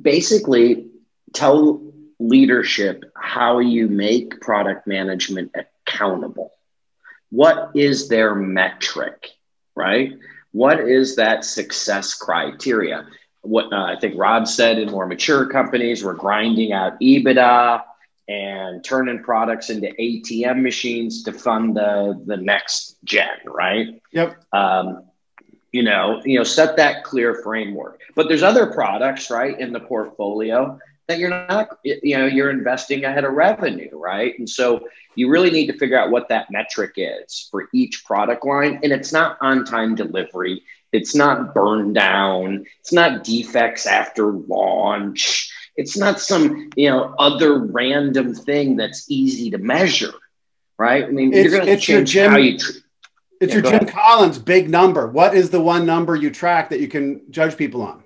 C: basically tell leadership how you make product management accountable. What is their metric? Right? What is that success criteria? What uh, I think Rob said in more mature companies, we're grinding out EBITDA and turning products into ATM machines to fund the the next gen, right?
B: Yep.
C: Um, you know, you know, set that clear framework. But there's other products, right, in the portfolio that you're not, you know, you're investing ahead of revenue, right? And so you really need to figure out what that metric is for each product line. And it's not on time delivery, it's not burn down, it's not defects after launch, it's not some, you know, other random thing that's easy to measure, right? I mean,
B: it's, you're going to change Jim, how you. Tr- it's yeah, your Jim ahead. Collins big number. What is the one number you track that you can judge people on?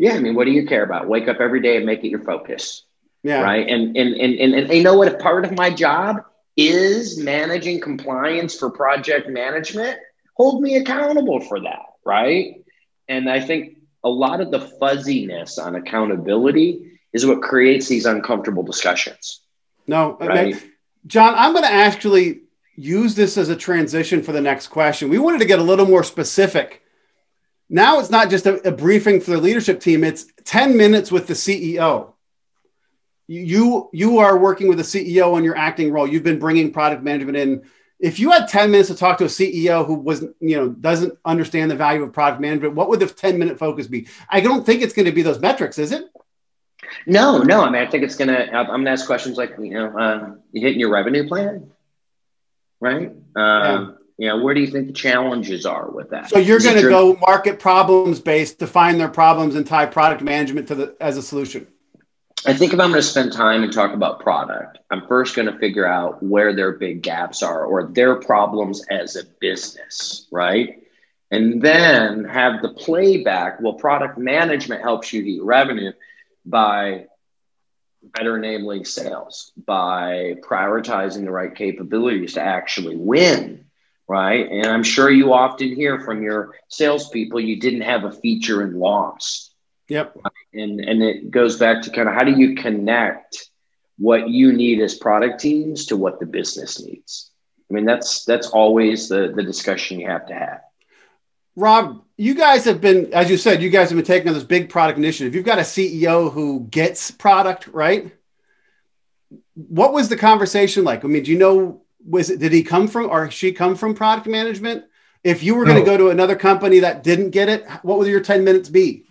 C: Yeah, I mean, what do you care about? Wake up every day and make it your focus.
B: Yeah.
C: Right. And and and and, and you know what? If part of my job is managing compliance for project management, hold me accountable for that. Right. And I think a lot of the fuzziness on accountability is what creates these uncomfortable discussions.
B: No, right? Okay. Jon, I'm going to actually use this as a transition for the next question. We wanted to get a little more specific now it's not just a, a, briefing for the leadership team, it's 10 minutes with the CEO. You, you are working with the CEO in your acting role. You've been bringing product management in. If you had 10 minutes to talk to a CEO who wasn't, you know, doesn't understand the value of product management, what would the 10 minute focus be? I don't think it's going to be those metrics, is it?
C: No, no. I mean, I think it's gonna. I'm gonna ask questions like, you know, uh, you hitting your revenue plan, right? Um, yeah. You know, where do you think the challenges are with that?
B: So you're going to go market problems based, define their problems, and tie product management to the as a solution.
C: I think if I'm going to spend time and talk about product, I'm first going to figure out where their big gaps are or their problems as a business, right? And then have the playback. Well, product management helps you get revenue by better enabling sales, by prioritizing the right capabilities to actually win, right? And I'm sure you often hear from your salespeople you didn't have a feature and lost.
B: Yep.
C: And and it goes back to kind of how do you connect what you need as product teams to what the business needs. I mean, that's that's always the the discussion you have to have.
B: Rob, you guys have been, as you said, you guys have been taking on this big product initiative. You've got a CEO who gets product, right? What was the conversation like? I mean, do you know, was it, did he come from or she come from product management? If you were no. going to go to another company that didn't get it, what would your 10 minutes be?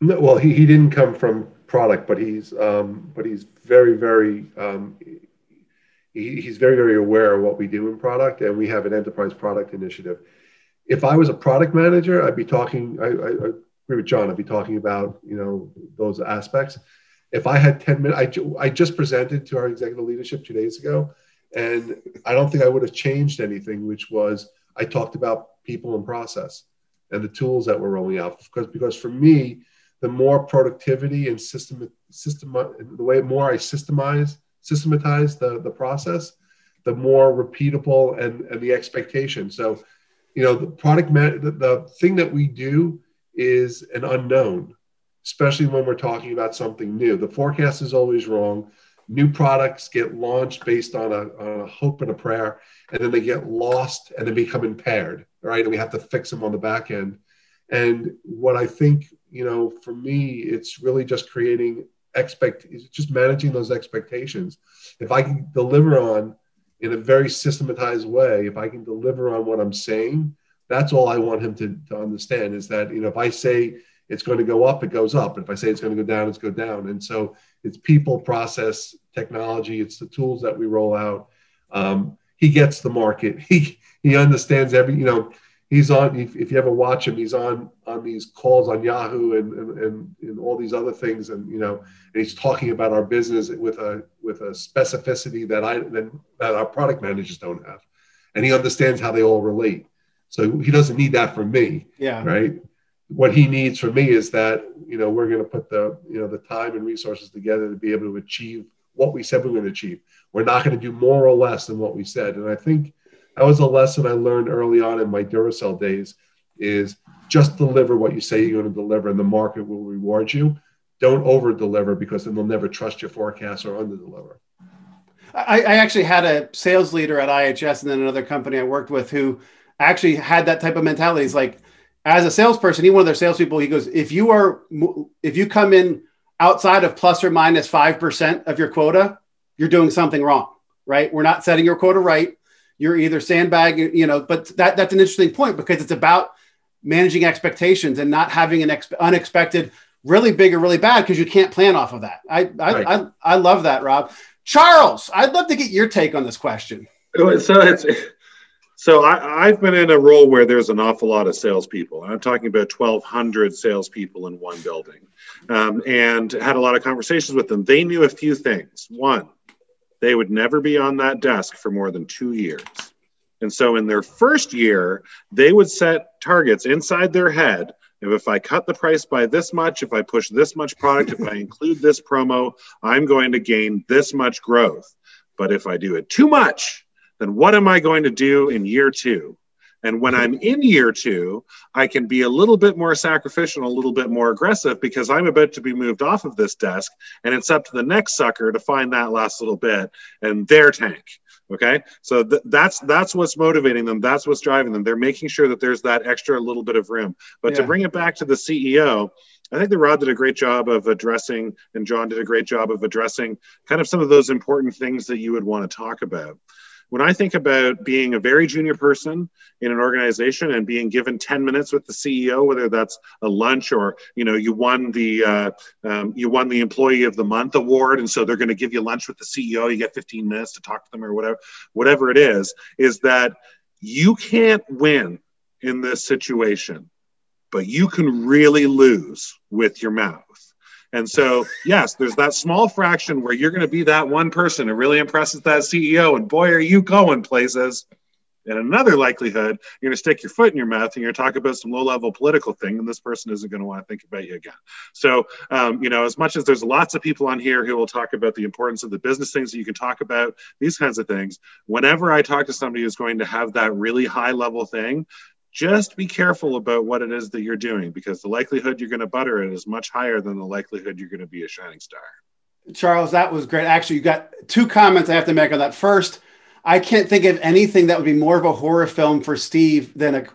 F: No, well, he, he didn't come from product, but he's, um, but he's very, very, um, he, he's very, very aware of what we do in product and we have an enterprise product initiative if I was a product manager, I'd be talking. I, I, I, agree with Jon. I'd be talking about you know those aspects. If I had ten minutes, I, I just presented to our executive leadership two days ago, and I don't think I would have changed anything. Which was I talked about people and process and the tools that we're rolling out because because for me, the more productivity and system system the way more I systemize systematize the the process, the more repeatable and and the expectation. So you know, the product, man- the, the thing that we do is an unknown, especially when we're talking about something new. The forecast is always wrong. New products get launched based on a, on a hope and a prayer, and then they get lost and they become impaired, right? And we have to fix them on the back end. And what I think, you know, for me, it's really just creating expect, just managing those expectations. If I can deliver on in a very systematized way, if I can deliver on what I'm saying, that's all I want him to, to understand is that, you know, if I say it's going to go up, it goes up. If I say it's going to go down, it's go down. And so it's people, process, technology, it's the tools that we roll out. Um, he gets the market. He, he understands every, you know, he's on if, if, you ever watch him he's on on these calls on yahoo and, and and, and all these other things and you know and he's talking about our business with a with a specificity that i that, that our product managers don't have and he understands how they all relate so he doesn't need that from me
B: yeah
F: right what he needs from me is that you know we're going to put the you know the time and resources together to be able to achieve what we said we're going to achieve we're not going to do more or less than what we said and i think that was a lesson I learned early on in my Duracell days is just deliver what you say you're going to deliver and the market will reward you. Don't over deliver because then they'll never trust your forecast or under deliver.
B: I, I, actually had a sales leader at IHS and then another company I worked with who actually had that type of mentality. He's like, as a salesperson, he one of their salespeople, he goes, if you are, if you come in outside of plus or minus 5% of your quota, you're doing something wrong, right? We're not setting your quota right you're either sandbagging, you know, but that, that's an interesting point because it's about managing expectations and not having an ex- unexpected really big or really bad because you can't plan off of that. I I, right. I I love that, Rob. Charles, I'd love to get your take on this question.
G: So it's so I, have been in a role where there's an awful lot of salespeople. I'm talking about 1,200 salespeople in one building, um, and had a lot of conversations with them. They knew a few things. One, they would never be on that desk for more than two years. And so in their first year, they would set targets inside their head of if I cut the price by this much, if I push this much product, if I include this promo, I'm going to gain this much growth. But if I do it too much, then what am I going to do in year two? And when I'm in year two, I can be a little bit more sacrificial, a little bit more aggressive because I'm about to be moved off of this desk. And it's up to the next sucker to find that last little bit and their tank. Okay. So th- that's that's what's motivating them. That's what's driving them. They're making sure that there's that extra little bit of room. But yeah. to bring it back to the CEO, I think that Rod did a great job of addressing, and Jon did a great job of addressing kind of some of those important things that you would want to talk about. When I think about being a very junior person in an organization and being given 10 minutes with the CEO, whether that's a lunch or you know you won the uh, um, you won the Employee of the Month award, and so they're going to give you lunch with the CEO. You get 15 minutes to talk to them or whatever, whatever it is. Is that you can't win in this situation, but you can really lose with your mouth. And so, yes, there's that small fraction where you're going to be that one person who really impresses that CEO, and boy, are you going places. And another likelihood, you're going to stick your foot in your mouth and you're going to talk about some low level political thing, and this person isn't going to want to think about you again. So, um, you know, as much as there's lots of people on here who will talk about the importance of the business things that you can talk about, these kinds of things, whenever I talk to somebody who's going to have that really high level thing, just be careful about what it is that you're doing because the likelihood you're going to butter it is much higher than the likelihood you're going to be a shining star.
B: Charles, that was great. Actually, you got two comments I have to make on that. First, I can't think of anything that would be more of a horror film for Steve than a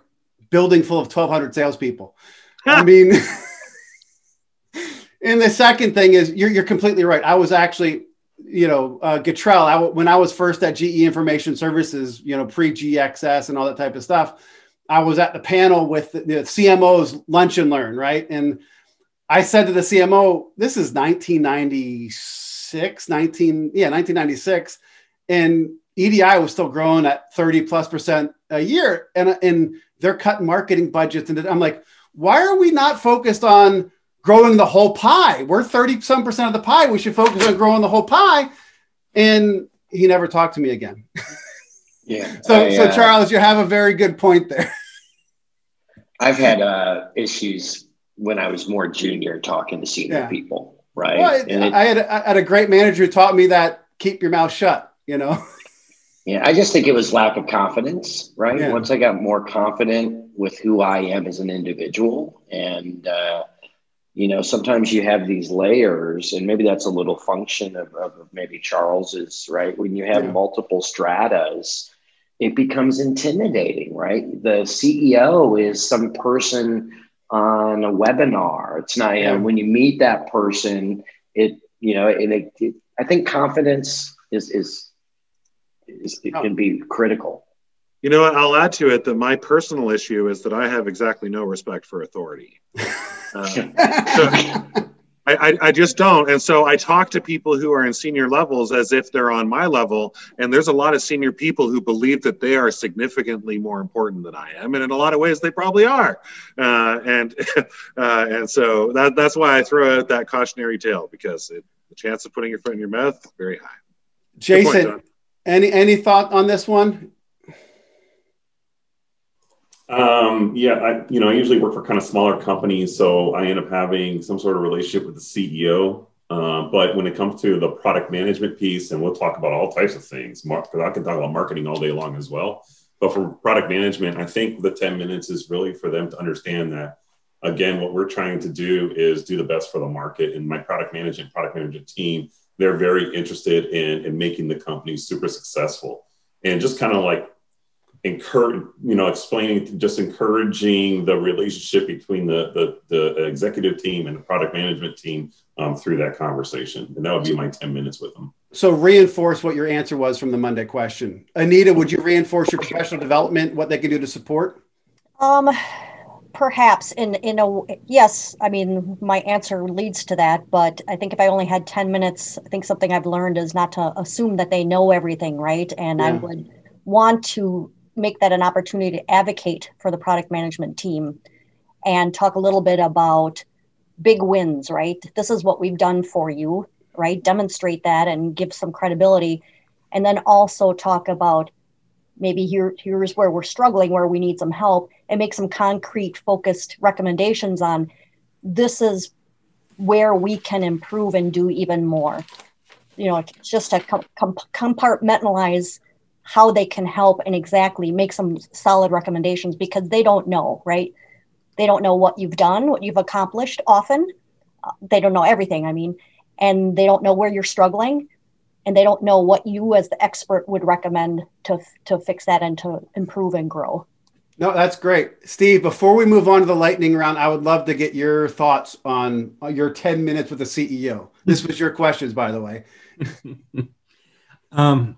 B: building full of 1,200 salespeople. I mean, and the second thing is you're, you're completely right. I was actually, you know, uh, Gatrell, I, when I was first at GE Information Services, you know, pre GXS and all that type of stuff, I was at the panel with the, the CMO's lunch and learn, right? And I said to the CMO, this is 1996, 19, yeah, 1996. And EDI was still growing at 30 plus percent a year. And, and they're cutting marketing budgets. And I'm like, why are we not focused on growing the whole pie? We're 30 some percent of the pie. We should focus on growing the whole pie. And he never talked to me again.
C: Yeah.
B: so, I, so uh, Charles, you have a very good point there.
C: I've had uh, issues when I was more junior talking to senior yeah. people, right? Well,
B: it, I, had, I had a great manager who taught me that keep your mouth shut, you know?
C: Yeah, I just think it was lack of confidence, right? Yeah. Once I got more confident with who I am as an individual, and uh, you know, sometimes you have these layers, and maybe that's a little function of, of maybe Charles's, right? When you have yeah. multiple stratas, it becomes intimidating, right? The CEO is some person on a webinar. It's not, you know, when you meet that person, it, you know, and it, it, I think confidence is, is, is it can be critical.
G: You know what? I'll add to it that my personal issue is that I have exactly no respect for authority. Uh, so, I, I, just don't. And so I talk to people who are in senior levels as if they're on my level. And there's a lot of senior people who believe that they are significantly more important than I am. And in a lot of ways, they probably are. Uh, and uh, and so that, that's why I throw out that cautionary tale because it, the chance of putting your foot in your mouth very high.
B: Jason, point, any any thought on this one?
D: Um, yeah, I you know I usually work for kind of smaller companies, so I end up having some sort of relationship with the CEO. Uh, but when it comes to the product management piece, and we'll talk about all types of things, because I can talk about marketing all day long as well. But for product management, I think the 10 minutes is really for them to understand that again, what we're trying to do is do the best for the market. And my product management, product management team, they're very interested in, in making the company super successful. And just kind of like encourage you know explaining just encouraging the relationship between the the, the executive team and the product management team um, through that conversation. And that would be my 10 minutes with them.
B: So reinforce what your answer was from the monday question. Anita would you reinforce your professional development what they can do to support?
E: Um perhaps in in a yes i mean my answer leads to that but i think if i only had 10 minutes i think something i've learned is not to assume that they know everything right? And yeah. i would want to make that an opportunity to advocate for the product management team and talk a little bit about big wins, right? This is what we've done for you, right? Demonstrate that and give some credibility. And then also talk about maybe here here's where we're struggling, where we need some help, and make some concrete focused recommendations on this is where we can improve and do even more. You know, just to com- compartmentalize how they can help and exactly make some solid recommendations because they don't know, right? They don't know what you've done, what you've accomplished often. Uh, they don't know everything, I mean, and they don't know where you're struggling and they don't know what you as the expert would recommend to to fix that and to improve and grow.
B: No, that's great. Steve, before we move on to the lightning round, I would love to get your thoughts on your 10 minutes with the CEO. This was your questions, by the way.
A: um,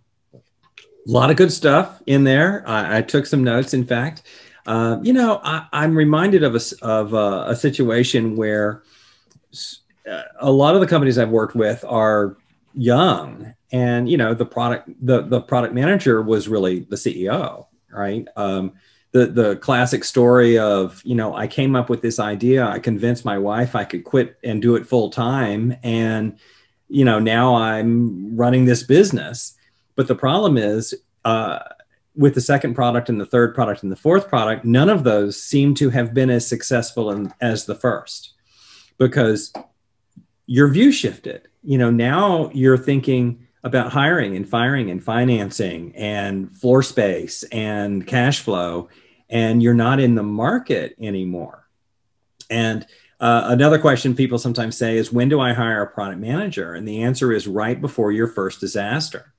A: A lot of good stuff in there. I, I took some notes, in fact. Uh, you know, I, am reminded of a, of a, a situation where a lot of the companies I've worked with are young, and you know, the product the the product manager was really the CEO, right? Um, the the classic story of you know I came up with this idea, I convinced my wife I could quit and do it full time, and you know now I'm running this business. But the problem is. Uh, with the second product and the third product and the fourth product, none of those seem to have been as successful in, as the first because your view shifted. You know, now you're thinking about hiring and firing and financing and floor space and cash flow, and you're not in the market anymore. And uh, another question people sometimes say is, when do I hire a product manager? And the answer is right before your first disaster.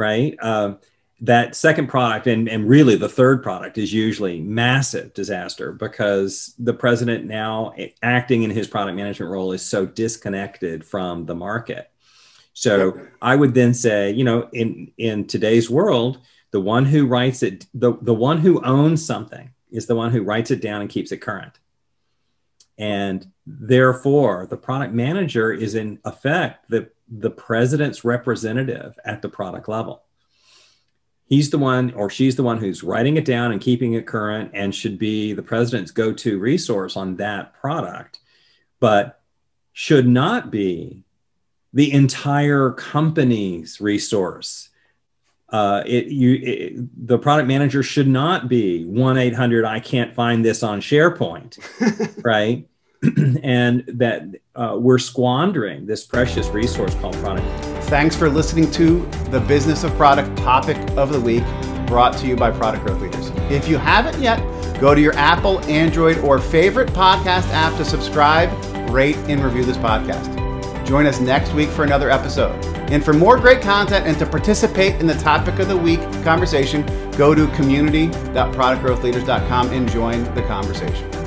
A: Right? Uh, that second product and, and really the third product is usually massive disaster because the president now acting in his product management role is so disconnected from the market. So i would then say you know in in today's world the one who writes it the, the one who owns something is the one who writes it down and keeps it current. And therefore the product manager is in effect the the president's representative at the product level. He's the one or she's the one who's writing it down and keeping it current and should be the president's go-to resource on that product but should not be the entire company's resource. Uh, it, you, it, the product manager should not be 1-800 i can't find this on sharepoint right and that uh, we're squandering this precious resource called product
B: Thanks for listening to the Business of Product topic of the week, brought to you by Product Growth Leaders. If you haven't yet, go to your Apple, Android, or favorite podcast app to subscribe, rate, and review this podcast. Join us next week for another episode. And for more great content and to participate in the topic of the week conversation, go to community.productgrowthleaders.com and join the conversation.